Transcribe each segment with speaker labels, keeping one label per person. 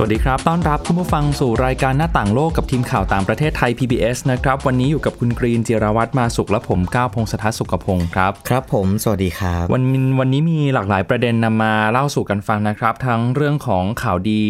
Speaker 1: สวัสดีครับ ต้อนรับคุณผู้ฟังสู่รายการหน้าต่างโลกกับทีมข่าวต่างประเทศไทย PBS นะครับ วันนี้อยู่กับคุณกรีนจิรวัตรมาสุขและผมก้าวพงศธรสุขพงศ์ครับ
Speaker 2: ครับผม สวัสดีครับ
Speaker 1: วันวันนี้มีหลากหลายประเด็นนำมาเล่าสู่กันฟังนะครับ ทั้งเรื่องของข่าวดี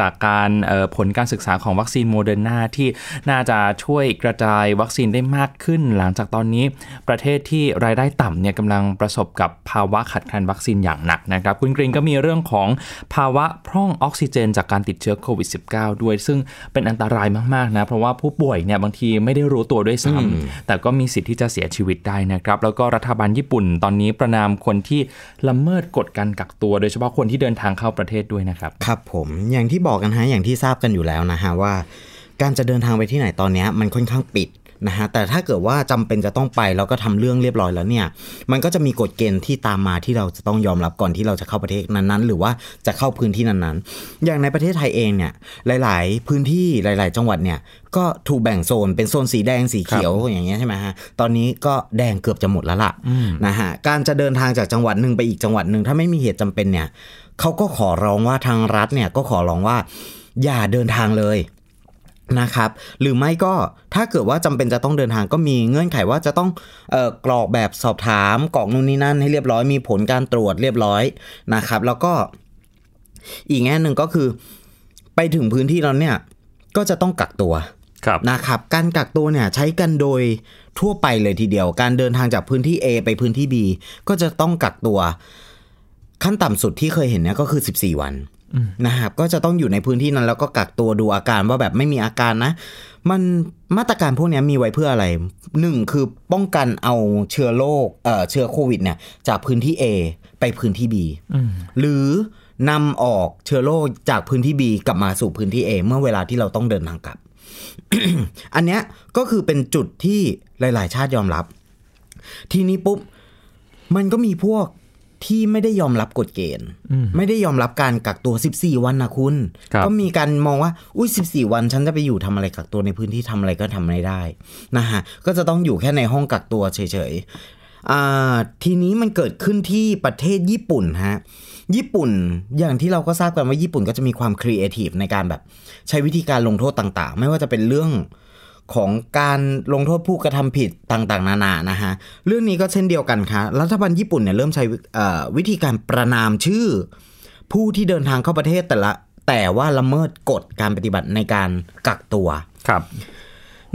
Speaker 1: จากการผลการศึกษาของวัคซีนโมเดอร์นาที่น่าจะช่วยกระจายวัคซีนได้มากขึ้น หลังจากตอนนี้ประเทศที่รายได้ต่ำเนี่ยกำลังประสบกับภาวะขาดแคลนวัคซีนอย่างหนักนะครับ คุณกรีนก็มีเรื่องของภาวะพร่องออกซิเจน จากการติดเชื้อโควิด -19 ด้วย ซึ่งเป็นอันตรายมากๆนะ เพราะว่าผู้ป่วยเนี่ยบางทีไม่ได้รู้ตัวด้วยซ้ำแต่ก็มีสิทธิ์ที่จะเสียชีวิตได้นะครับ แล้วก็รัฐบาลญี่ปุ่นตอนนี้ประนามคนที่ละเมิดกฎการกักตัว โดยเฉพาะคนที่เดินทางเข้าประเทศด้วยนะครับ
Speaker 2: ครับผม อย่างที่บอกกันฮะอย่างที่ทราบกันอยู่แล้วนะฮะว่า การจะเดินทางไปที่ไหนตอนนี้มันค่อนข้างปิดนะฮะแต่ถ้าเกิดว่าจำเป็นจะต้องไปแล้วก็ทำเรื่องเรียบร้อยแล้วเนี่ย มันก็จะมีกฎเกณฑ์ที่ตามมาที่เราจะต้องยอมรับก่อนที่เราจะเข้าประเทศนั้นๆ หรือว่าจะเข้าพื้นที่นั้นๆ อย่างในประเทศไทยเองเนี่ยหลาย ๆ พื้นที่หลาย ๆ จังหวัดเนี่ยก็ถูกแบ่งโซนเป็นโซนสีแดงสีเขียวอย่างเงี้ยใช่ไหมฮะตอนนี้ก็แดงเกือบจะหมดแล้วล่ะนะฮะการจะเดินทางจากจังหวัดหนึ่งไปอีกจังหวัดหนึ่งถ้าไม่มีเหตุจำเป็นเนี่ย เขาก็ขอร้องว่าทางรัฐเนี่ยก็ขอร้องว่า อย่าเดินทางเลยนะครับ หรือไม่ก็ถ้าเกิดว่าจำเป็นจะต้องเดินทางก็มีเงื่อนไขว่าจะต้องออกรอกแบบสอบถามกรอกนู่นนี่นั่นให้เรียบร้อยมีผลการตรวจเรียบร้อยนะครับ แล้วก็อีกแง่หนึ่งก็คือ ไปถึงพื้นที่เราเนี่ย ก็จะต้องกักตัวนะครับ การกักตัวเนี่ยใช้กันโดยทั่วไปเลยทีเดียว การเดินทางจากพื้นที่ A ไปพื้นที่ B ก็จะต้องกักตัว ขั้นต่ำสุดที่เคยเห็นเนี่ยก็คือ 14 วันนะครับก็จะต้องอยู่ในพื้นที่นั้นแล้วก็กักตัวดูอาการว่าแบบไม่มีอาการนะ มันมาตรการพวกนี้มีไว้เพื่ออะไรหนึ่งคือป้องกันเอาเชื้อโรคเอ่อเชื้อโควิดเนี่ยจากพื้นที่ A ไปพื้นที่ B หรือนำออกเชื้อโรคจากพื้นที่ B กลับมาสู่พื้นที่ A เมื่อเวลาที่เราต้องเดินทางกลับ อันเนี้ยก็คือเป็นจุดที่หลาย ๆ ชาติยอมรับ ทีนี้ปุ๊บมันก็มีพวก ที่ไม่ได้ยอมรับกฎเกณฑ์ ไม่ได้ยอมรับการกักตัว 14 วันนะคุณ ก็มีการมองว่า อุ้ย14 วัน ฉันจะไปอยู่ทำอะไรกักตัวในพื้นที่ทำอะไรก็ทำไม่ได้นะฮะ ก็จะต้องอยู่แค่ในห้องกักตัวเฉยๆทีนี้มันเกิดขึ้นที่ประเทศญี่ปุ่นฮะ ญี่ปุ่นอย่างที่เราก็ทราบกันว่าญี่ปุ่นก็จะมีความครีเอทีฟในการแบบใช้วิธีการลงโทษต่างๆ ไม่ว่าจะเป็นเรื่อง ของการลงโทษผู้กระทำผิดต่างๆ นานานะฮะเรื่องนี้ก็เช่นเดียวกันค่ะรัฐบาลญี่ปุ่นเนี่ยเริ่มใช้วิธีการประนามชื่อ ผู้ที่เดินทางเข้าประเทศแต่ละแต่ว่าละเมิดกฎการปฏิบัติในการกักตัว
Speaker 1: ครับ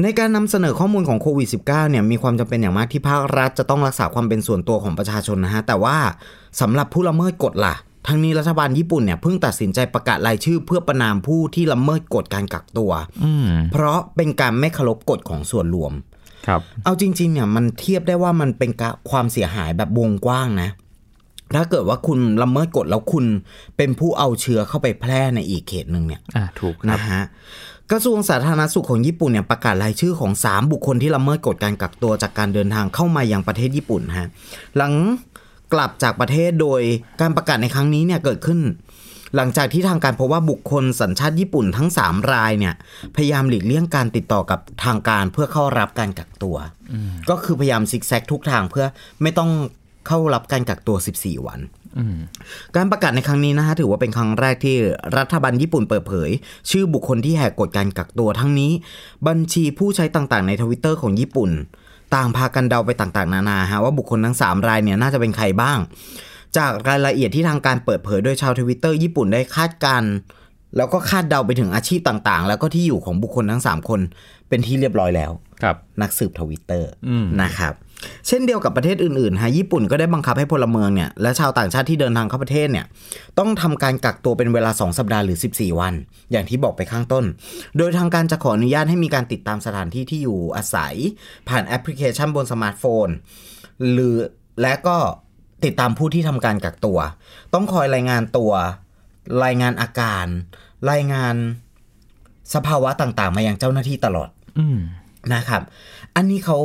Speaker 2: ในการนำเสนอข้อมูลของโควิด -19 เนี่ยมีความจำเป็นอย่างมากที่ภาครัฐจะต้องรักษาความเป็นส่วนตัวของประชาชนนะฮะแต่ว่าสำหรับผู้ละเมิดกฎล่ะ ทั้งนี้รัฐบาลญี่ปุ่นเนี่ยเพิ่งตัดสินใจประกาศรายชื่อเพื่อประนามผู้ที่ละเมิดกฎการกักตัวเพราะเป็นการไม่เคารพกฎของส่วนรวม
Speaker 1: ครับ
Speaker 2: เอาจริง ๆ เนี่ยมันเทียบได้ว่ามันเป็นความเสียหายแบบวงกว้างนะ ถ้าเกิดว่าคุณละเมิดกฎแล้วคุณเป็นผู้เอาเชื้อเข้าไปแพร่ในอีกเขตหนึ่งเนี่ย
Speaker 1: อ่าถูก
Speaker 2: นะฮะกระทรวงสาธารณสุขของญี่ปุ่นเนี่ยประกาศรายชื่อของ 3 บุคคลที่ละเมิดกฎการกักตัวจากการเดินทางเข้ามายังประเทศญี่ปุ่นฮะหลัง กลับจากประเทศโดยการประกาศในครั้งนี้เนี่ยเกิดขึ้น หลังจากที่ทางการพบว่าบุคคลสัญชาติญี่ปุ่นทั้ง 3 รายเนี่ยพยายามหลีกเลี่ยงการติดต่อกับทางการเพื่อเข้ารับการกักตัว ก็คือพยายามซิกแซกทุกทางเพื่อไม่ต้องเข้ารับการกักตัว 14 วันการประกาศในครั้งนี้นะฮะถือว่าเป็นครั้งแรกที่รัฐบาลญี่ปุ่นเปิดเผย ชื่อบุคคลที่แหกกฎการกักตัวทั้งนี้ บัญชีผู้ใช้ต่างๆในทวิตเตอร์ของญี่ปุ่น ต่างพากันเดาไปต่างๆ นานาฮะว่าบุคคลทั้ง 3 รายเนี่ยน่าจะเป็นใครบ้าง จากรายละเอียดที่ทางการเปิดเผยโดยชาวทวิตเตอร์ญี่ปุ่นได้คาดการแล้วก็คาดเดาไปถึงอาชีพต่างๆ แล้วก็ที่อยู่ของบุคคลทั้ง 3 คนเป็นที่เรียบร้อยแล้ว
Speaker 1: ครับ
Speaker 2: นักสืบทวิตเตอร์นะครับ เช่นเดียวกับประเทศอื่นๆฮะญี่ปุ่นก็ได้บังคับให้พลเมืองเนี่ยและชาวต่างชาติที่เดินทางเข้าประเทศเนี่ยต้องทำการกักตัวเป็นเวลา 2 สัปดาห์หรือ 14 วัน อย่างที่บอกไปข้างต้น โดยทางการจะขออนุญาตให้มีการติดตามสถานที่ที่อยู่อาศัย ผ่านแอปพลิเคชันบนสมาร์ทโฟน หรือและก็ติดตามผู้ที่ทำการกักตัว ต้องคอยรายงานตัว รายงานอาการ รายงานสภาวะต่างๆ มายังเจ้าหน้าที่ตลอดนะครับ อันนี้เขา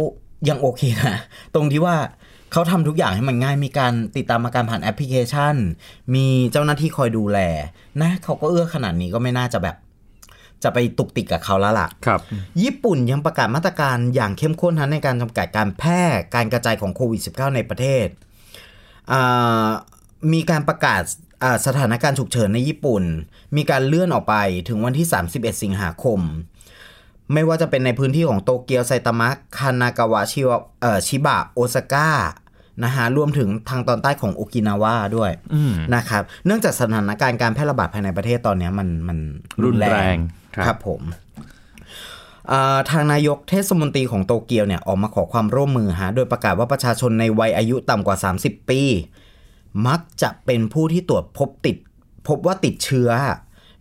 Speaker 2: ยังโอเคนะ ตรงที่ว่าเขาทำทุกอย่างให้มันง่ายมีการติดตามอาการผ่านแอปพลิเคชัน มีเจ้าหน้าที่คอยดูแล นะเขาก็เอื้อขนาดนี้ก็ไม่น่าจะแบบ จะไปตุกติกกับเขาแล้วล่ะ
Speaker 1: ครับ
Speaker 2: ญี่ปุ่นยังประกาศมาตรการอย่างเข้มข้นทั้งในการจำกัดการแพร่การกระจายของโควิด -19 ในประเทศอ่ามีการประกาศอ่าสถานการณ์ฉุกเฉินในญี่ปุ่น มีการเลื่อนออกไปถึงวันที่ 31 สิงหาคม ไม่ว่าจะเป็นในพื้นที่ของโตเกียวไซตามะคานากาวะชิวะเอ่อชิบะโอซาก้านะฮะรวมถึงทางตอนใต้ของโอกินาวาด้วย
Speaker 1: อืม
Speaker 2: นะครับ เนื่องจากสถานการณ์การแพร่ระบาดภายในประเทศตอนเนี้ยมันมัน
Speaker 1: รุนแรงค
Speaker 2: ครับรับผมอ่าทางนายกเทศมนตรีของโตเกียวเนี่ยออกมาขอความร่วมมือฮะโดยประกาศว่าประชาชนในวัยอายุต่ำกว่า 30 ปี มักจะเป็นผู้ที่ตรวจพบติด พบว่าติดเชื้อ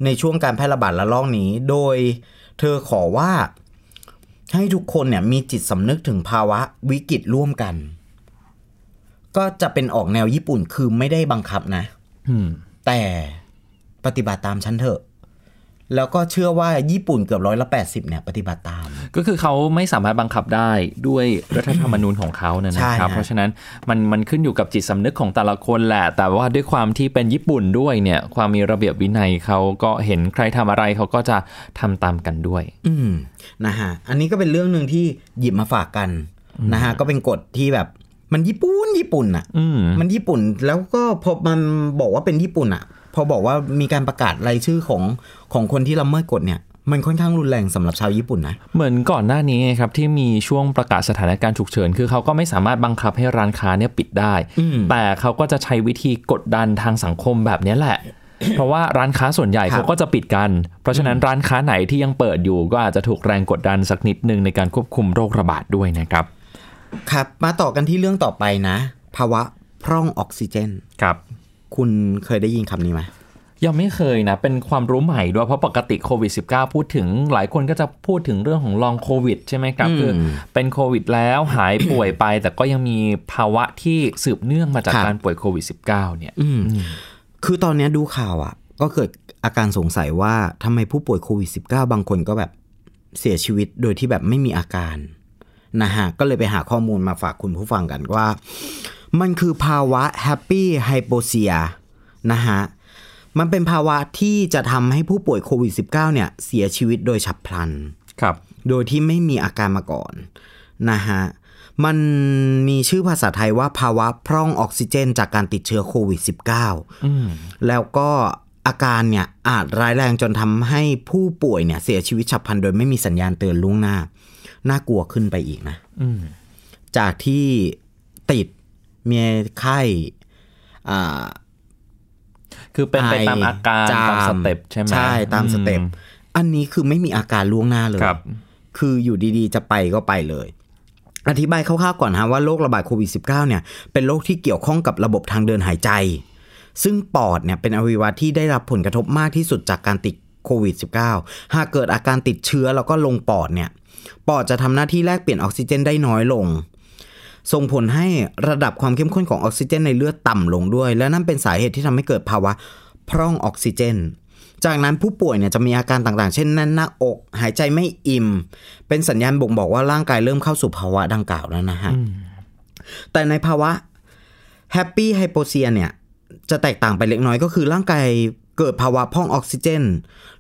Speaker 2: ในช่วงการแพร่ระบาดระลอกนี้ โดย เธอขอว่าให้ทุกคนเนี่ยมีจิตสำนึกถึงภาวะวิกฤตร่วมกัน ก็จะเป็นออกแนวญี่ปุ่นคือไม่ได้บังคับนะ
Speaker 1: อืม
Speaker 2: แต่ปฏิบัติตามฉันเถอะ แล้วก็เชื่อว่าญี่ปุ่นเกือบร้อยละแปดสิบเนี่ยปฏิบัติตาม
Speaker 1: ก็คือเขาไม่สามารถบังคับได้ด้วยรัฐธรรมนูญของเขาเนี่ย
Speaker 2: ใช่
Speaker 1: นะครับ
Speaker 2: ฮะ
Speaker 1: เพราะฉะนั้นมันมันขึ้นอยู่กับจิตสำนึกของแต่ละคนแหละ แต่ว่าด้วยความที่เป็นญี่ปุ่นด้วยเนี่ย ความมีระเบียบวินัยเขาก็เห็นใครทำอะไรเขาก็จะทำตามกันด้วย
Speaker 2: อืมนะฮะอันนี้ก็เป็นเรื่องหนึ่งที่หยิบมาฝากกันนะฮะก็เป็นกฎที่แบบมันญี่ปุ่นญี่ปุ่นอะ
Speaker 1: อืม
Speaker 2: มันญี่ปุ่นแล้วก็พอมันบอกว่าเป็นญี่ปุ่นอะ พอบอกว่ามีการประกาศรายชื่อของของคนที่ละเมิดกฎเนี่ยมันค่อนข้างรุนแรงสำหรับชาวญี่ปุ่นนะ
Speaker 1: เหมือนก่อนหน้านี้ไงครับที่มีช่วงประกาศสถานการณ์ฉุกเฉิน คือเขาก็ไม่สามารถบังคับให้ร้านค้าเนี่ยปิดได้
Speaker 2: อืม
Speaker 1: แต่เขาก็จะใช้วิธีกดดันทางสังคมแบบนี้แหละ เพราะว่าร้านค้าส่วนใหญ่
Speaker 2: ครับ
Speaker 1: เขาก็จะปิดกัน เพราะฉะนั้นร้านค้าไหนที่ยังเปิดอยู่ ก็อาจจะถูกแรงกดดันสักนิดนึงในการควบคุมโรคระบาดด้วยนะครับ
Speaker 2: ครับ มาต่อกันที่เรื่องต่อไปนะ ภาวะพร่องออกซิเจน
Speaker 1: ครับ
Speaker 2: คุณเคยได้ยินคำนี้ไหม
Speaker 1: ยังไม่เคยนะ เป็นความรู้ใหม่ด้วยเพราะปกติโควิด -19 พูดถึงหลายคนก็จะพูดถึงเรื่องของลองโควิดใช่ไหมครับ
Speaker 2: อืม
Speaker 1: คือเป็นโควิดแล้วหายป่วยไป แต่ก็ยังมีภาวะที่สืบเนื่องมาจาก
Speaker 2: ครับ
Speaker 1: การป่วยโควิด -19 เนี่ย
Speaker 2: อืมคือตอนเนี้ยดูข่าวอะ ก็เกิดอาการสงสัยว่าทำไมผู้ป่วยโควิด -19 บางคนก็แบบเสียชีวิตโดยที่แบบไม่มีอาการนะฮะก็เลยไปหาข้อมูลมาฝากคุณผู้ฟังกันว่า มันคือภาวะ happy hypoxia นะฮะ มันเป็นภาวะที่จะทำให้ผู้ป่วยโควิด -19 เนี่ยเสียชีวิตโดยฉับพลัน
Speaker 1: ครับ
Speaker 2: โดยที่ไม่มีอาการมาก่อนนะฮะ มันมีชื่อภาษาไทยว่าภาวะพร่องออกซิเจน จากการติดเชื้อโควิด -19
Speaker 1: อืม
Speaker 2: แล้วก็อาการเนี่ยอาจร้ายแรงจนทำให้ผู้ป่วยเนี่ยเสียชีวิตฉับพลันโดยไม่มีสัญญาณเตือนล่วงหน้า น่ากลัวขึ้นไปอีกนะ
Speaker 1: อืม
Speaker 2: จากที่ติด มีไข้อ่า
Speaker 1: คือเป็นไป
Speaker 2: ไอ
Speaker 1: ตามอาการ
Speaker 2: จาม
Speaker 1: ตามสเต็ปใช่ไหม
Speaker 2: ใช่ตามสเต็ป
Speaker 1: อื
Speaker 2: อันนี้คือไม่มีอาการล่วงหน้าเลย
Speaker 1: ครับ
Speaker 2: คืออยู่ดีๆ จะไปก็ไปเลย อธิบายคร่าวๆก่อนฮะว่าโรคระบาดโควิด -19 เนี่ยเป็นโรคที่เกี่ยวข้องกับระบบทางเดินหายใจ ซึ่งปอดเนี่ยเป็นอวัยวะที่ได้รับผลกระทบมากที่สุดจากการติดโควิด -19 หากเกิดอาการติดเชื้อแล้วก็ลงปอดเนี่ย ปอดจะทำหน้าที่แลกเปลี่ยนออกซิเจนได้น้อยลง ส่งผลให้ระดับความเข้มข้นของออกซิเจนในเลือดต่ำลงด้วย และนั่นเป็นสาเหตุที่ทำให้เกิดภาวะพร่องออกซิเจน จากนั้นผู้ป่วยเนี่ยจะมีอาการต่างๆ เช่นแน่นหน้าอก หายใจไม่อิ่ม เป็นสัญญาณบ่งบอกว่าร่างกายเริ่มเข้าสู่ภาวะดังกล่าวแล้วนะฮะ แต่ในภาวะแฮปปี้ไฮโปเซียเนี่ยจะแตกต่างไปเล็กน้อยก็คือร่างกาย เกิดภาวะพ่องออกซิเจน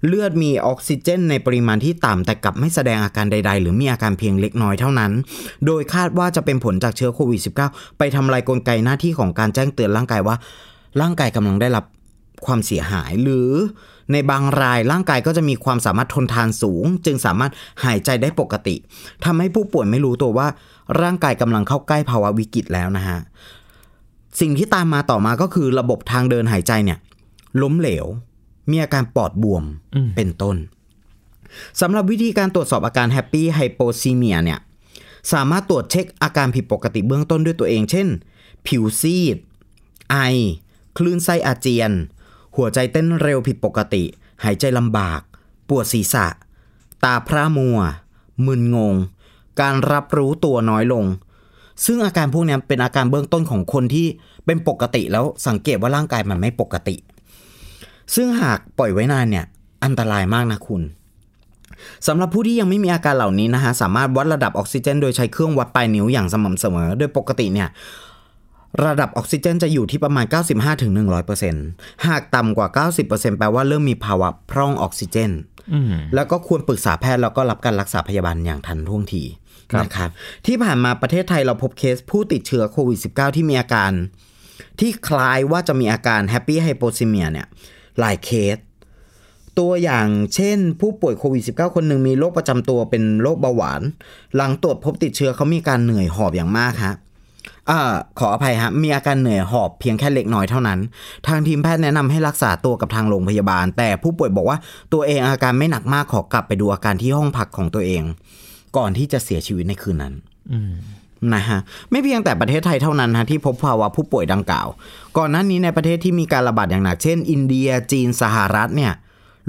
Speaker 2: เลือดมีออกซิเจน ในปริมาณที่ต่ำแต่กลับไม่แสดงอาการใด ๆ หรือมีอาการเพียงเล็กน้อยเท่านั้น โดยคาดว่าจะเป็นผลจากเชื้อโควิด -19 ไปทำลายกลไกหน้าที่ของการแจ้งเตือนร่างกายว่า ร่างกายกำลังได้รับความเสียหายหรือในบางรายร่างกายก็จะมีความสามารถทนทานสูง จึงสามารถหายใจได้ปกติทำให้ผู้ป่วยไม่รู้ตัวว่า ร่างกายกำลังเข้าใกล้ภาวะวิกฤตแล้วนะฮะ สิ่งที่ตามมาต่อมาก็คือระบบทางเดินหายใจเนี่ย ล้มเหลว มีอาการปอดบวม
Speaker 1: อืม
Speaker 2: เป็นต้นสำหรับวิธีการตรวจสอบอาการแฮปปี้ไฮโปซีเมียเนี่ยสามารถตรวจเช็คอาการผิดปกติเบื้องต้นด้วยตัวเอง เช่น ผิวซีด ไอ คลื่นไส้อาเจียน หัวใจเต้นเร็วผิดปกติ หายใจลำบาก ปวดศีรษะ ตาพร่ามัว มึนงง การรับรู้ตัวน้อยลง ซึ่งอาการพวกเนี้ยเป็นอาการเบื้องต้นของคนที่เป็นปกติแล้วสังเกตว่าร่างกายมันไม่ปกติ ซึ่งหากปล่อยไว้นานเนี่ยอันตรายมากนะคุณสำหรับผู้ที่ยังไม่มีอาการเหล่านี้นะฮะสามารถวัดระดับออกซิเจน โดยใช้เครื่องวัดปลายนิ้วอย่างสม่ำเสมอ โดยปกติเนี่ยระดับออกซิเจนจะอยู่ที่ประมาณ 95-100%หากต่ำกว่า 90%แปลว่าเริ่มมีภาวะพร่องออกซิเจนแล้วก็ควรปรึกษาแพทย์แล้วก็รับการรักษาพยาบาลอย่างทันท่วงทีนะครับที่ผ่านมาประเทศไทยเราพบเคสผู้ติดเชื้อโควิด -19 ที่มีอาการ ที่คล้ายว่าจะมีอาการ happy hypoxemia เนี่ย หลายเคส ตัวอย่างเช่น ผู้ป่วยโควิด -19 คนหนึ่งมีโรคประจำตัวเป็นโรคเบาหวาน หลังตรวจพบติดเชื้อเขามีการเหนื่อยหอบอย่างมากฮะอ่าขออภัยฮะมีอาการเหนื่อยหอบเพียงแค่เล็กน้อยเท่านั้น ทางทีมแพทย์แนะนำให้รักษาตัวกับทางโรงพยาบาล แต่ผู้ป่วยบอกว่าตัวเองอาการไม่หนักมากขอกลับไปดูอาการที่ห้องพักของตัวเอง ก่อนที่จะเสียชีวิตในคืนนั้น
Speaker 1: อื
Speaker 2: นะฮะไม่เพียงแต่ประเทศไทยเท่านั้นฮะที่พบภาวะผู้ป่วยดังกล่าว ก่อนหน้านี้ในประเทศที่มีการระบาดอย่างหนักเช่น อินเดียจีนสหรัฐเนี่ย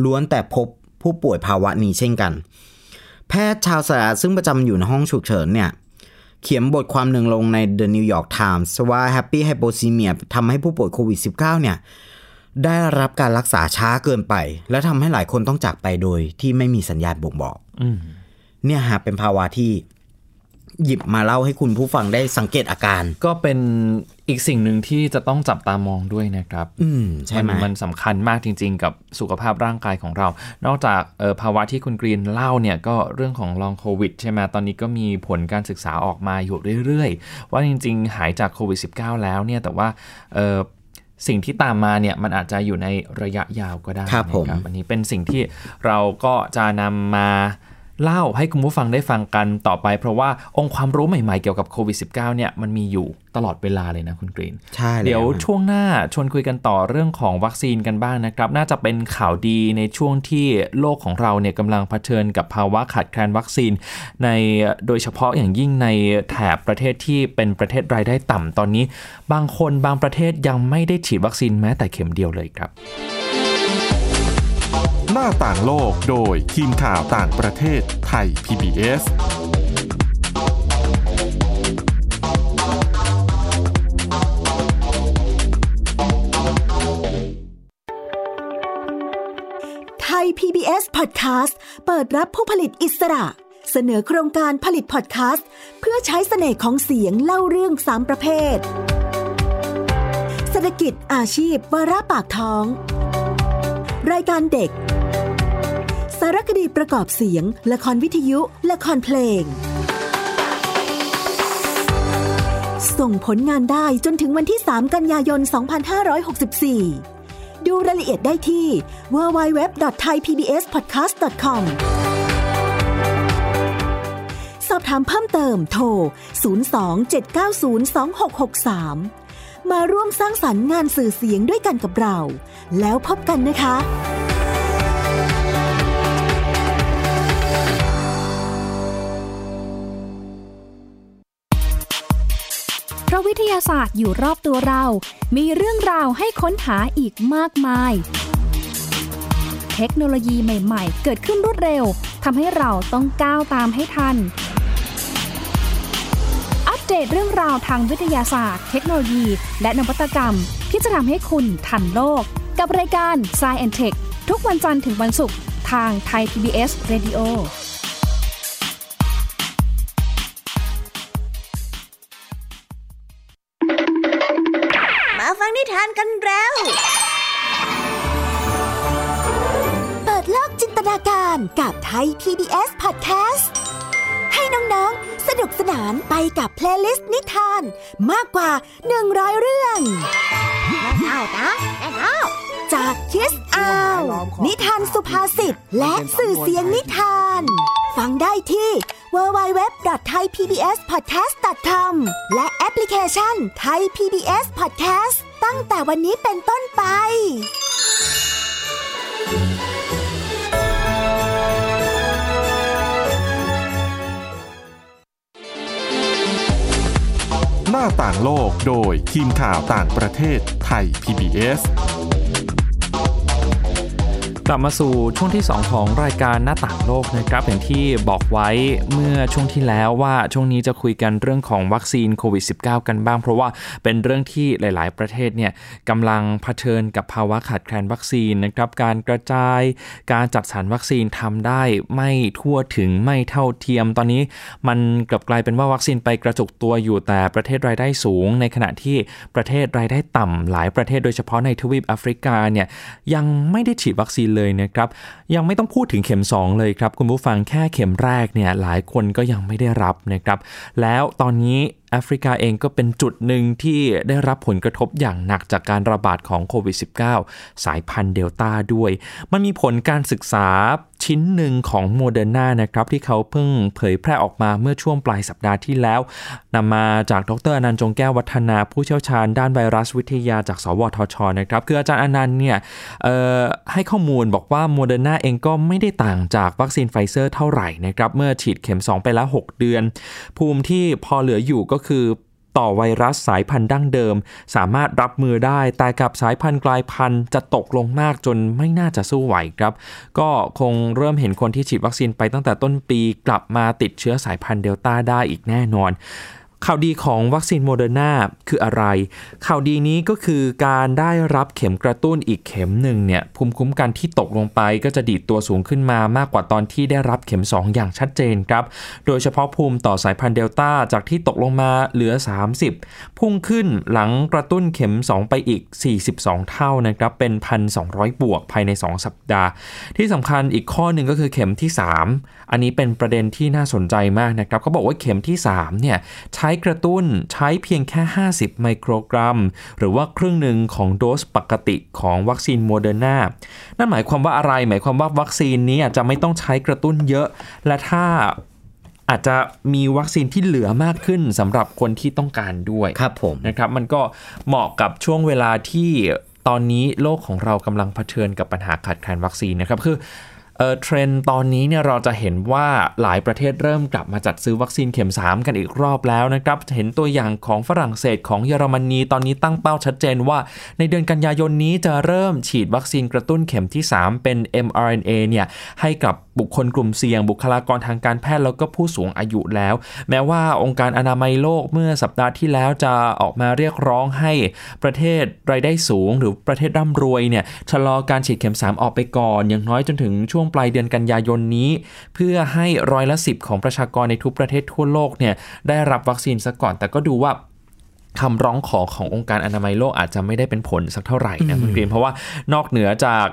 Speaker 2: ล้วนแต่พบผู้ป่วยภาวะนี้เช่นกัน แพทย์ชาวสหรัฐซึ่งประจำอยู่ในห้องฉุกเฉินเนี่ยเขียนบทความหนึ่งลงใน The New York Times ว่า Happy Hypoxemia ทำให้ผู้ป่วยโควิด -19 เนี่ยได้รับการรักษาช้าเกินไป และทำให้หลายคนต้องจากไปโดยที่ไม่มีสัญญาณบ่งบอก
Speaker 1: อืม
Speaker 2: เนี่ยฮะเป็นภาวะที่ หยิบมาเล่าให้คุณผู้ฟังได้สังเกตอาการ
Speaker 1: ก็เป็นอีกสิ่งหนึ่งที่จะต้องจับตามองด้วยนะครับ
Speaker 2: อืมใช่ไหม
Speaker 1: นมันสำคัญมากจริง ๆ กับสุขภาพร่างกายของเรา นอกจากเอ่อภาวะที่คุณกรีนเล่าเนี่ยก็เรื่องของลองโควิดใช่ไหมตอนนี้ก็มีผลการศึกษาออกมาอยู่เรื่อยๆ ว่าจริง ๆ หายจากโควิด -19 แล้วเนี่ยแต่ว่าเอ่อสิ่งที่ตามมาเนี่ยมันอาจจะอยู่ในระยะยาวก็ได้
Speaker 2: ครับผม
Speaker 1: นะอันนี้เป็นสิ่งที่เราก็จะนำมา เล่าให้คุณผู้ฟังได้ฟังกันต่อไป เพราะว่าองค์ความรู้ใหม่ๆเกี่ยวกับโควิด -19 เนี่ยมันมีอยู่ตลอดเวลาเลยนะคุณกรีน
Speaker 2: ใช่แล้
Speaker 1: เดี๋ยวช่วงหน้าชวนคุยกันต่อเรื่องของวัคซีนกันบ้างนะครับ น่าจะเป็นข่าวดีในช่วงที่โลกของเราเนี่ยกำลังเผชิญกับภาวะขาดแคลนวัคซีน ในโดยเฉพาะอย่างยิ่งในแถบประเทศที่เป็นประเทศรายได้ต่ำตอนนี้ บางคนบางประเทศยังไม่ได้ฉีดวัคซีนแม้แต่เข็มเดียวเลยครับ
Speaker 3: หน้าต่างโลกโดยทีมข่าวต่างประเทศไทย PBS
Speaker 4: ไทย PBS Podcast เปิดรับผู้ผลิตอิสระ เสนอโครงการผลิตพอดแคสต์ เพื่อใช้เสน่ห์ของเสียงเล่าเรื่องสามประเภท เศรษฐกิจอาชีพวาระปากท้องรายการเด็การคดีประกอบเสียง ละครวิทยุ ละครเพลง ส่งผลงานได้จนถึงวันที่ 3 กันยายน 2564 ดูรายละเอียดได้ที่ www.thaipbspodcast.com สอบถามเพิ่มเติมโทร 027902663 มาร่วมสร้างสรรค์งานสื่อเสียงด้วยกันกับเรา แล้วพบกันนะคะ
Speaker 5: ทยาศาสตร์อยู่รอบตัวเรา มีเรื่องราวให้ค้นหาอีกมากมาย เทคโนโลยีใหม่ ๆ เกิดขึ้นรวดเร็วทำให้เราต้องก้าวตามให้ทัน อัปเดตเรื่องราวทางวิทยาศาสตร์ เทคโนโลยี และนวัตกรรมที่จะทำให้คุณทันโลก กับรายการ s c i e n t e c h ทุกวันจันทร์ถึงวันศุกร์ทางไทย PBS Radio
Speaker 6: ม กันแล้ว
Speaker 4: เปิดโลกจินตนาการกับไทย PBS Podcast ให้น้องๆ สนุกสนานไปกับเพลย์ลิสต์นิทาน มากกว่า 100 เรื่อง
Speaker 6: เอานะแน่เอา
Speaker 4: จาก Kids Hour นิทานสุภาษิตและสื่อเสียงนิทาน ฟังได้ที่ www.thaipbspodcast.com และแอปพลิเคชัน Thai PBS Podcast ตั้งแต่วันนี้เป็นต้นไป
Speaker 3: หน้าต่างโลกโดยทีมข่าวต่างประเทศไทย PBS
Speaker 1: กลับมาสู่ช่วงที่ 2 ของรายการหน้าต่างโลกนะครับอย่างที่บอกไว้เมื่อช่วงที่แล้วว่าช่วงนี้จะคุยกันเรื่องของวัคซีนโควิด -19 กันบ้าง เพราะว่าเป็นเรื่องที่หลาย ๆ ประเทศเนี่ยกำลังเผชิญกับภาวะขาดแคลนวัคซีนนะครับการกระจายการจัดสรรวัคซีนทำได้ไม่ทั่วถึงไม่เท่าเทียม ตอนนี้มันกลับกลายเป็นว่าวัคซีนไปกระจุกตัวอยู่แต่ประเทศรายได้สูง ในขณะที่ประเทศรายได้ต่ำหลายประเทศโดยเฉพาะในทวีปแอฟริกาเนี่ยยังไม่ได้ฉีดวัคซีนเลยนะครับ ยังไม่ต้องพูดถึงเข็ม 2 เลยครับ คุณผู้ฟังแค่เข็มแรกเนี่ยหลายคนก็ยังไม่ได้รับนะครับ แล้วตอนนี้แอฟริกาเองก็เป็นจุดหนึ่งที่ได้รับผลกระทบอย่างหนักจากการระบาดของโควิด -19 สายพันธุ์เดลต้าด้วย มันมีผลการศึกษาชิ้นหนึ่งของโมเดอร์นานะครับ ที่เขาเพิ่งเผยแพร่ออกมาเมื่อช่วงปลายสัปดาห์ที่แล้วนำมาจากดรอนันต์จงแก้ววัฒนาผู้เชี่ยวชาญด้านไวรัสวิทยาจากสวทชนะครับ คืออาจารย์อนันต์เนี่ยให้ข้อมูลบอกว่าโมเดอร์นาเองก็ไม่ได้ต่างจากวัคซีนไฟเซอร์เท่าไหร่นะครับเมื่อฉีดเข็ม 2 ไปแล้ว 6 เดือน ภูมิที่พอเหลืออยู่ก็็คือต่อไวรัสสายพันธุ์ดั้งเดิม สามารถรับมือได้ แต่กับสายพันธุ์กลายพันธุ์จะตกลงมากจนไม่น่าจะสู้ไหวครับ ก็คงเริ่มเห็นคนที่ฉีดวัคซีนไปตั้งแต่ต้นปีกลับมาติดเชื้อสายพันธุ์เดลต้าได้อีกแน่นอน ข่าวดีของวัคซีนโมเดอร์นาคืออะไร ข่าวดีนี้ก็คือการได้รับเข็มกระตุ้นอีกเข็มหนึ่งเนี่ยภูมิคุ้มกันที่ตกลงไปก็จะดีดตัวสูงขึ้นมามากกว่าตอนที่ได้รับเข็ม 2 อย่างชัดเจนครับ โดยเฉพาะภูมิต่อสายพันธุ์เดลต้าจากที่ตกลงมาเหลือ 30 พุ่งขึ้นหลังกระตุ้นเข็ม 2 ไปอีก 42 เท่านะครับเป็น 1,200 บวกภายใน 2 สัปดาห์ ที่สำคัญอีกข้อหนึ่งก็คือเข็มที่ 3อันนี้เป็นประเด็นที่น่าสนใจมากนะครับเขาบอกว่าเข็มที่3เนี่ยใช้กระตุ้นใช้เพียงแค่ 50 ไมโครกรัม หรือว่าครึ่งหนึ่งของโดสปกติของวัคซีนโมเดอร์นานั่นหมายความว่าอะไร หมายความว่าวัคซีนนี้อาจจะไม่ต้องใช้กระตุ้นเยอะ และถ้าอาจจะมีวัคซีนที่เหลือมากขึ้นสำหรับคนที่ต้องการด้วย
Speaker 2: ครับผม
Speaker 1: นะครับ มันก็เหมาะกับช่วงเวลาที่ตอนนี้โลกของเรากำลังเผชิญกับปัญหาขาดแคลนวัคซีนนะครับคือ เทรนด์ตอนนี้เนี่ยเราจะเห็นว่าหลายประเทศเริ่มกลับมาจัดซื้อวัคซีนเข็ม 3 กันอีกรอบแล้วนะครับเห็นตัวอย่างของฝรั่งเศสของเยอรมนีตอนนี้ตั้งเป้าชัดเจนว่า ในเดือนกันยายนนี้จะเริ่มฉีดวัคซีนกระตุ้นเข็มที่ 3 เป็น mRNA เนี่ยให้กับบุคคลกลุ่มเสี่ยง บุคลากรทางการแพทย์แล้วก็ผู้สูงอายุแล้ว แม้ว่าองค์การอนามัยโลกเมื่อสัปดาห์ที่แล้วจะออกมาเรียกร้องให้ประเทศรายได้สูง หรือประเทศร่ำรวยเนี่ยชะลอการฉีดเข็ม 3 ออกไปก่อน อย่างน้อยจนถึงช่วงปลายเดือนกันยายนนี้ เพื่อให้ร้อยละสิบของประชากรในทุกประเทศทั่วโลกเนี่ยได้รับวัคซีนซะก่อน แต่ก็ดูว่าคำร้องขอขององค์การอนามัยโลกอาจจะไม่ได้เป็นผลสักเท่าไหร่นะคุณกรีนเพราะว่านอกเหนือจาก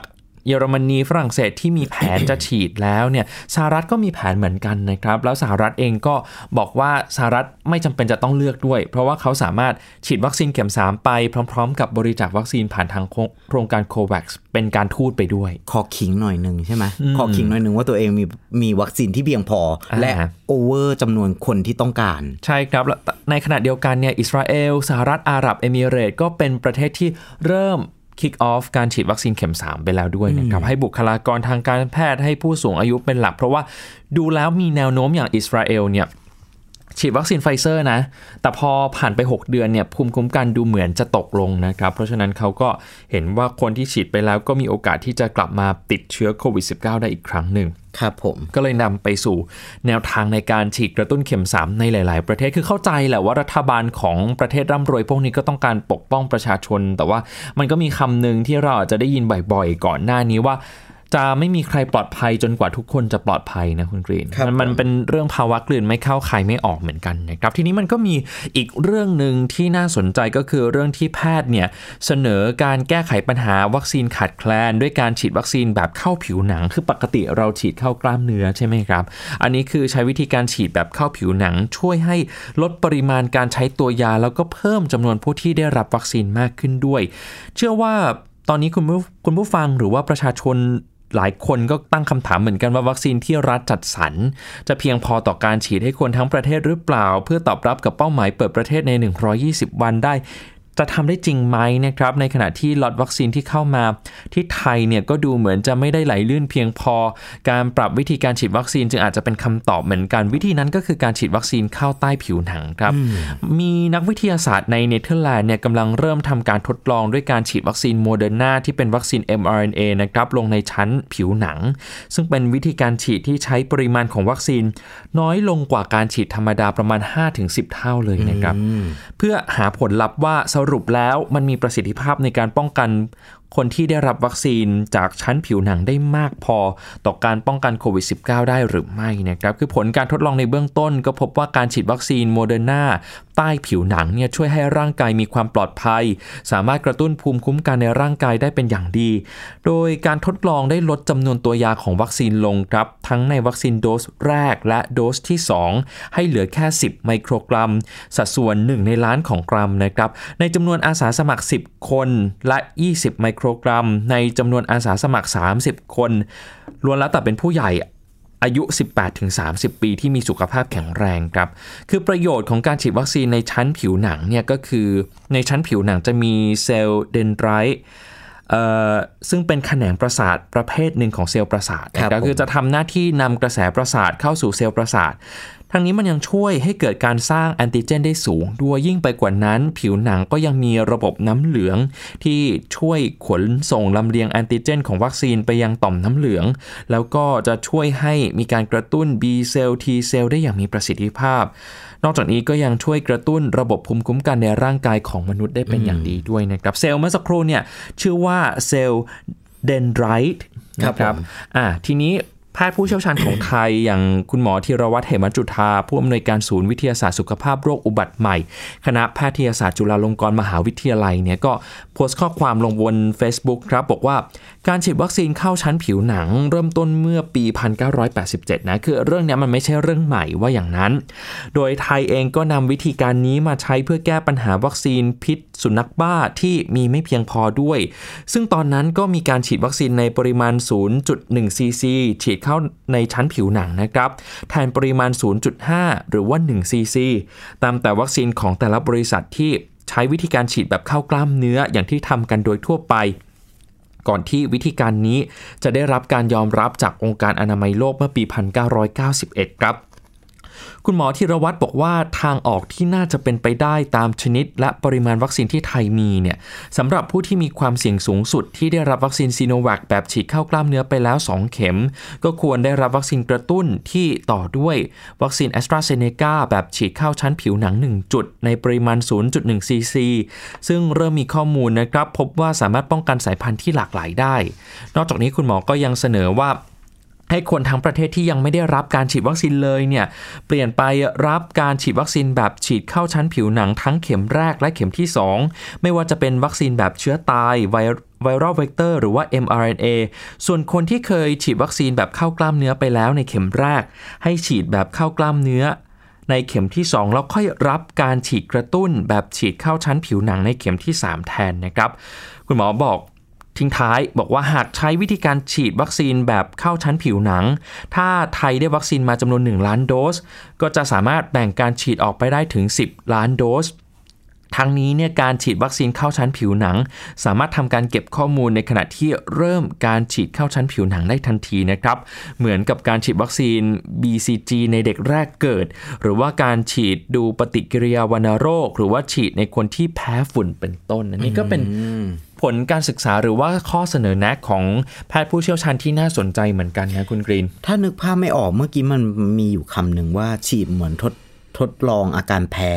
Speaker 1: เยอรมนีฝรั่งเศสที่มีแผนจะฉีดแล้วเนี่ยสหรัฐก็มีแผนเหมือนกันนะครับ แล้วสหรัฐเองก็บอกว่าสหรัฐไม่จำเป็นจะต้องเลือกด้วย เพราะว่าเขาสามารถฉีดวัคซีนเข็ม 3 ไปพร้อม ๆ กับบริจาควัคซีนผ่านทางโครงการโควัคเป็นการทูตไปด้วย
Speaker 2: ขอขิงหน่อยหนึ่งใช่ไหมขอขิงหน่อยหนึ่งว่าตัวเองมีมีวัคซีนที่เพียงพอและ over จำนวนคนที่ต้องการ
Speaker 1: ใช่ครับในขณะเดียวกันเนี่ยอิสราเอลสหรัฐอาหรับเอมิเรตก็เป็นประเทศที่เริ่ม kick off การฉีดวัคซีนเข็ม 3 ไปแล้วด้วยนะครับ ให้บุคลากรทางการแพทย์ให้ผู้สูงอายุเป็นหลัก เพราะว่าดูแล้วมีแนวโน้มอย่างอิสราเอลเนี่ย ฉีดวัคซีนไฟเซอร์นะ แต่พอผ่านไป 6 เดือนเนี่ยภูมิคุ้มกันดูเหมือนจะตกลงนะครับ เพราะฉะนั้นเขาก็เห็นว่าคนที่ฉีดไปแล้วก็มีโอกาสที่จะกลับมาติดเชื้อโควิด -19 ได้อีกครั้งหนึ่ง
Speaker 2: ครับผม
Speaker 1: ก็เลยนำไปสู่แนวทางในการฉีดกระตุ้นเข็ม 3 ในหลาย ๆ ประเทศ คือเข้าใจแหละว่ารัฐบาลของประเทศร่ำรวยพวกนี้ก็ต้องการปกป้องประชาชน แต่ว่ามันก็มีคำหนึ่งที่เราอาจจะได้ยินบ่อยๆ ก่อนหน้านี้ว่า จะไม่มีใครปลอดภัยจนกว่าทุกคนจะปลอดภัยนะคุณกรีนมันมันเป็นเรื่องภาวะกลืนไม่เข้าใครไม่ออกเหมือนกันนะครับ ทีนี้มันก็มีอีกเรื่องหนึ่งที่น่าสนใจก็คือเรื่องที่แพทย์เนี่ยเสนอการแก้ไขปัญหาวัคซีนขาดแคลน ด้วยการฉีดวัคซีนแบบเข้าผิวหนัง คือปกติเราฉีดเข้ากล้ามเนื้อใช่ไหมครับ อันนี้คือใช้วิธีการฉีดแบบเข้าผิวหนัง ช่วยให้ลดปริมาณการใช้ตัวยา แล้วก็เพิ่มจำนวนผู้ที่ได้รับวัคซีนมากขึ้นด้วย เชื่อว่าตอนนี้คุณผู้คุณผู้ฟังหรือว่าประชาชน หลายคนก็ตั้งคำถามเหมือนกันว่าวัคซีนที่รัฐจัดสรรจะเพียงพอต่อการฉีดให้คนทั้งประเทศหรือเปล่า เพื่อตอบรับกับเป้าหมายเปิดประเทศใน 120 วันได้ จะทำได้จริงไหมนะครับในขณะที่ล็อตวัคซีนที่เข้ามาที่ไทยเนี่ยก็ดูเหมือนจะไม่ได้ไหลลื่นเพียงพอ การปรับวิธีการฉีดวัคซีนจึงอาจจะเป็นคำตอบเหมือนกัน วิธีนั้นก็คือการฉีดวัคซีนเข้าใต้ผิวหนังครับ มีนักวิทยาศาสตร์ในเนเธอร์แลนด์เนี่ยกำลังเริ่มทำการทดลองด้วยการฉีดวัคซีนโมเดอร์นาที่เป็นวัคซีน mRNA นะครับลงในชั้นผิวหนัง ซึ่งเป็นวิธีการฉีดที่ใช้ปริมาณของวัคซีน น้อยลงกว่าการฉีดธรรมดาประมาณ 5-10 เท่าเลยนะครับเพื่อหาผลลัพธ์ว่าสรุปแล้วมันมีประสิทธิภาพในการป้องกัน คนที่ได้รับวัคซีนจากชั้นผิวหนังได้มากพอ ต่อการป้องกันโควิด -19 ได้หรือไม่นะครับ คือผลการทดลองในเบื้องต้นก็พบว่าการฉีดวัคซีนโมเดอร์นาใต้ผิวหนังเนี่ยช่วยให้ร่างกายมีความปลอดภัย สามารถกระตุ้นภูมิคุ้มกันในร่างกายได้เป็นอย่างดี โดยการทดลองได้ลดจำนวนตัวยาของวัคซีนลงครับ ทั้งในวัคซีนโดสแรกและโดสที่ 2 ให้เหลือแค่ 10 ไมโครกรัม สัดส่วน 1 ในล้านของกรัมนะครับ ในจำนวนอาสาสมัคร 10 คนและ 20 ไมโครกรัม ในจำนวนอาสาสมัคร 30 คนล้วนแล้วแต่เป็นผู้ใหญ่ อายุ 18-30 ปีที่มีสุขภาพแข็งแรงครับ คือประโยชน์ของการฉีดวัคซีนในชั้นผิวหนังเนี่ยก็คือในชั้นผิวหนังจะมีเซลล์เดนไดรต์เอ่อซึ่งเป็นแขนงประสาทประเภทหนึ่งของเซลล์ประสาท
Speaker 2: ครับ
Speaker 1: ก็คือ
Speaker 2: ผม
Speaker 1: จะทำหน้าที่นำกระแสประสาทเข้าสู่เซลล์ประสาท ทั้งนี้มันยังช่วยให้เกิดการสร้างแอนติเจนได้สูงด้วยยิ่งไปกว่านั้น ผิวหนังก็ยังมีระบบน้ำเหลือง ที่ช่วยขนส่งลำเลียงแอนติเจน ของวัคซีนไปยังต่อมน้ำเหลือง แล้วก็จะช่วยให้มีการกระตุ้น B เซลล์ T เซลล์ได้อย่างมีประสิทธิภาพ นอกจากนี้ก็ยังช่วยกระตุ้นระบบภูมิคุ้มกันในร่างกายของมนุษย์ได้เป็นอย่างดีด้วยนะครับเซลล์เมื่อสักครู่เนี่ยชื่อว่าเซลล์เดนไดรต์นะค
Speaker 2: ครั
Speaker 1: รับบ
Speaker 2: ผม
Speaker 1: อ่าทีนี้ แพทย์ผู้เชี่ยวชาญของไทย อย่างคุณหมอธีรวัตรเหมจุธาผู้อำนวยการศูนย์วิทยาศาสตร์สุขภาพโรคอุบัติใหม่ คณะแพทยศาสตร์จุฬาลงกรณ์มหาวิทยาลัยเนี่ยก็โพสต์ข้อความลงบน Facebook ครับบอกว่าการฉีดวัคซีนเข้าชั้นผิวหนัง เริ่มต้นเมื่อปี 1987 นะคือเรื่องนี้มันไม่ใช่เรื่องใหม่ว่าอย่างนั้น โดยไทยเองก็นำวิธีการนี้มาใช้เพื่อแก้ปัญหาวัคซีนพิษ สุนัขบ้าที่มีไม่เพียงพอด้วย ซึ่งตอนนั้นก็มีการฉีดวัคซีนในปริมาณ 0.1 ซีซีฉีดเข้าในชั้นผิวหนังนะครับแทนปริมาณ 0.5 หรือว่า 1 ซีซีตามแต่วัคซีนของแต่ละบริษัทที่ ใช้วิธีการฉีดแบบเข้ากล้ามเนื้ออย่างที่ทำกันโดยทั่วไป ก่อนที่วิธีการนี้จะได้รับการยอมรับจากองค์การอนามัยโลกเมื่อปี 1991 ครับ คุณหมอธีรวัตรบอกว่าทางออกที่น่าจะเป็นไปได้ตามชนิด และปริมาณวัคซีนที่ไทยมีเนี่ยสำหรับผู้ที่มีความเสี่ยงสูงสุดที่ได้รับวัคซีนซีโนแวคแบบฉีดเข้ากล้ามเนื้อไปแล้ว 2 เข็ม ก็ควรได้รับวัคซีนกระตุ้นที่ต่อด้วยวัคซีนแอสตราเซเนกาแบบฉีดเข้าชั้นผิวหนัง 1 จุด ในปริมาณ 0.1 ซีซี ซึ่งเริ่มมีข้อมูลนะครับ พบว่าสามารถป้องกันสายพันธุ์ที่หลากหลายได้ นอกจากนี้คุณหมอก็ยังเสนอว่า ให้คนทั้งประเทศที่ยังไม่ได้รับการฉีดวัคซีนเลยเนี่ยเปลี่ยนไปรับการฉีดวัคซีนแบบฉีดเข้าชั้นผิวหนังทั้งเข็มแรกและเข็มที่ 2 ไม่ว่าจะเป็นวัคซีนแบบเชื้อตายไวไวรัลเวกเตอร์หรือว่า mRNA ส่วนคนที่เคยฉีดวัคซีนแบบเข้ากล้ามเนื้อไปแล้วในเข็มแรก ให้ฉีดแบบเข้ากล้ามเนื้อ ในเข็มที่ 2 แล้วค่อยรับการฉีดกระตุ้น แบบฉีดเข้าชั้นผิวหนังในเข็มที่ 3 แทนนะครับ คุณหมอบอก ทิ้งท้ายบอกว่าหากใช้วิธีการฉีดวัคซีนแบบเข้าชั้นผิวหนัง ถ้าไทยได้วัคซีนมาจำนวน 1 ล้านโดส ก็จะสามารถแบ่งการฉีดออกไปได้ถึง 10 ล้านโดสทั้งนี้เนี่ยการฉีดวัคซีนเข้าชั้นผิวหนัง สามารถทำการเก็บข้อมูลในขณะที่เริ่มการฉีดเข้าชั้นผิวหนังได้ทันทีนะครับ เหมือนกับการฉีดวัคซีน BCG ในเด็กแรกเกิด หรือว่าการฉีดดูปฏิกิริยาวัณโรค หรือว่าฉีดในคนที่แพ้ฝุ่นเป็นต้นอันนี้ก็เป็น ผลการศึกษาหรือว่าข้อเสนอแนะของแพทย์ผู้เชี่ยวชาญที่น่าสนใจเหมือนกันนะคุณกรีน
Speaker 2: ถ้านึกภาพไม่ออกเมื่อกี้มันมีอยู่คำหนึ่งว่าฉีดเหมือนทดทดลองอาการแพ้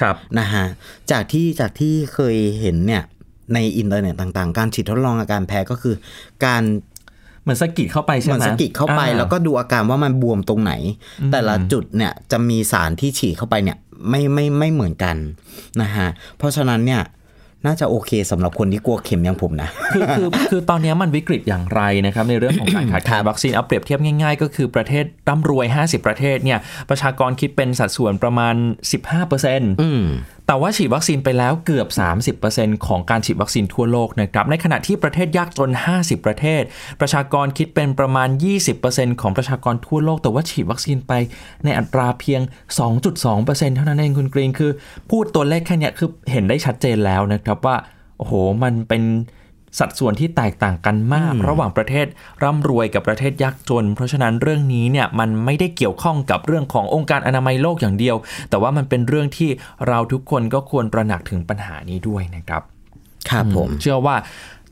Speaker 1: ครับ
Speaker 2: นะฮะจากที่จากที่เคยเห็นเนี่ยในอินเทอร์เน็ตต่างๆ การฉีดทดลองอาการแพ้ก็คือ การ
Speaker 1: เหมือนสะกิดเข้าไปใช่
Speaker 2: เห
Speaker 1: ไหม
Speaker 2: มือนสะกิดเข้าไป
Speaker 1: อ่
Speaker 2: แล้วก็ดูอาการว่ามันบวมตรงไหน แต่ละจุดเนี่ยจะมีสารที่ฉีดเข้าไปเนี่ยไม่ไม่ไม่เหมือนกันนะฮะเพราะฉะนั้นเนี่ย น่าจะโอเคสำหรับคนที่กลัวเข็มอย่างผมนะ
Speaker 1: คือคือคือตอนนี้มันวิกฤตอย่างไรนะครับในเรื่องของการขาดแคลนวัคซีนเอาเปรียบเทียบง่ายๆ ก็คือประเทศร่ำรวย 50 ประเทศเนี่ยประชากรคิดเป็นสัดส่วนประมาณ 15%
Speaker 2: อืม
Speaker 1: แต่ว่าฉีดวัคซีนไปแล้วเกือบ 30%ของการฉีดวัคซีนทั่วโลกนะครับ ในขณะที่ประเทศยากจน 50 ประเทศ ประชากรคิดเป็นประมาณ 20%ของประชากรทั่วโลก แต่ว่าฉีดวัคซีนไปในอัตราเพียง 2.2%เท่านั้นเองคุณกรีนคือ พูดตัวเลขแค่เนี้ยคือเห็นได้ชัดเจนแล้วนะครับว่า โอ้โห มันเป็น สัดส่วนที่แตกต่างกันมาก ระหว่างประเทศร่ำรวยกับประเทศยากจน เพราะฉะนั้นเรื่องนี้เนี่ยมันไม่ได้เกี่ยวข้องกับเรื่องขององค์การอนามัยโลกอย่างเดียว แต่ว่ามันเป็นเรื่องที่เราทุกคนก็ควรตระหนักถึงปัญหานี้ด้วยนะครับ
Speaker 2: ครับผม
Speaker 1: เชื่อว่า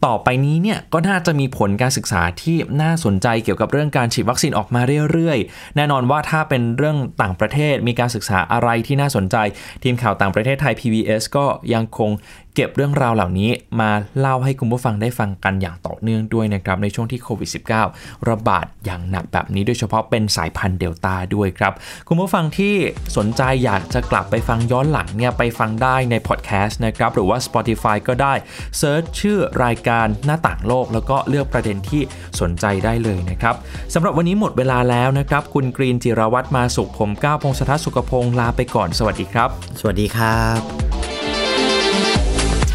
Speaker 1: ต่อไปนี้เนี่ยก็น่าจะมีผลการศึกษาที่น่าสนใจเกี่ยวกับเรื่องการฉีดวัคซีนออกมาเรื่อยๆ แน่นอนว่าถ้าเป็นเรื่องต่างประเทศมีการศึกษาอะไรที่น่าสนใจ ทีมข่าวต่างประเทศไทย PBS ก็ยังคง เก็บเรื่องราวเหล่านี้มาเล่าให้คุณผู้ฟังได้ฟังกันอย่างต่อเนื่องด้วยนะครับในช่วงที่โควิด -19 ระบาดอย่างหนักแบบนี้โดยเฉพาะเป็นสายพันธุ์เดลต้าด้วยครับ คุณผู้ฟังที่สนใจอยากจะกลับไปฟังย้อนหลังเนี่ยไปฟังได้ในพอดแคสต์นะครับหรือว่า Spotify ก็ได้เซิร์ชชื่อรายการหน้าต่างโลก แล้วก็เลือกประเด็นที่สนใจได้เลยนะครับสำหรับวันนี้หมดเวลาแล้วนะครับคุณกรีนจิรวัตรมาสุขผมก้าวพงศธรสุขพงศ์ลาไปก่อนสวัสดีครับ
Speaker 2: สวัสดีครับ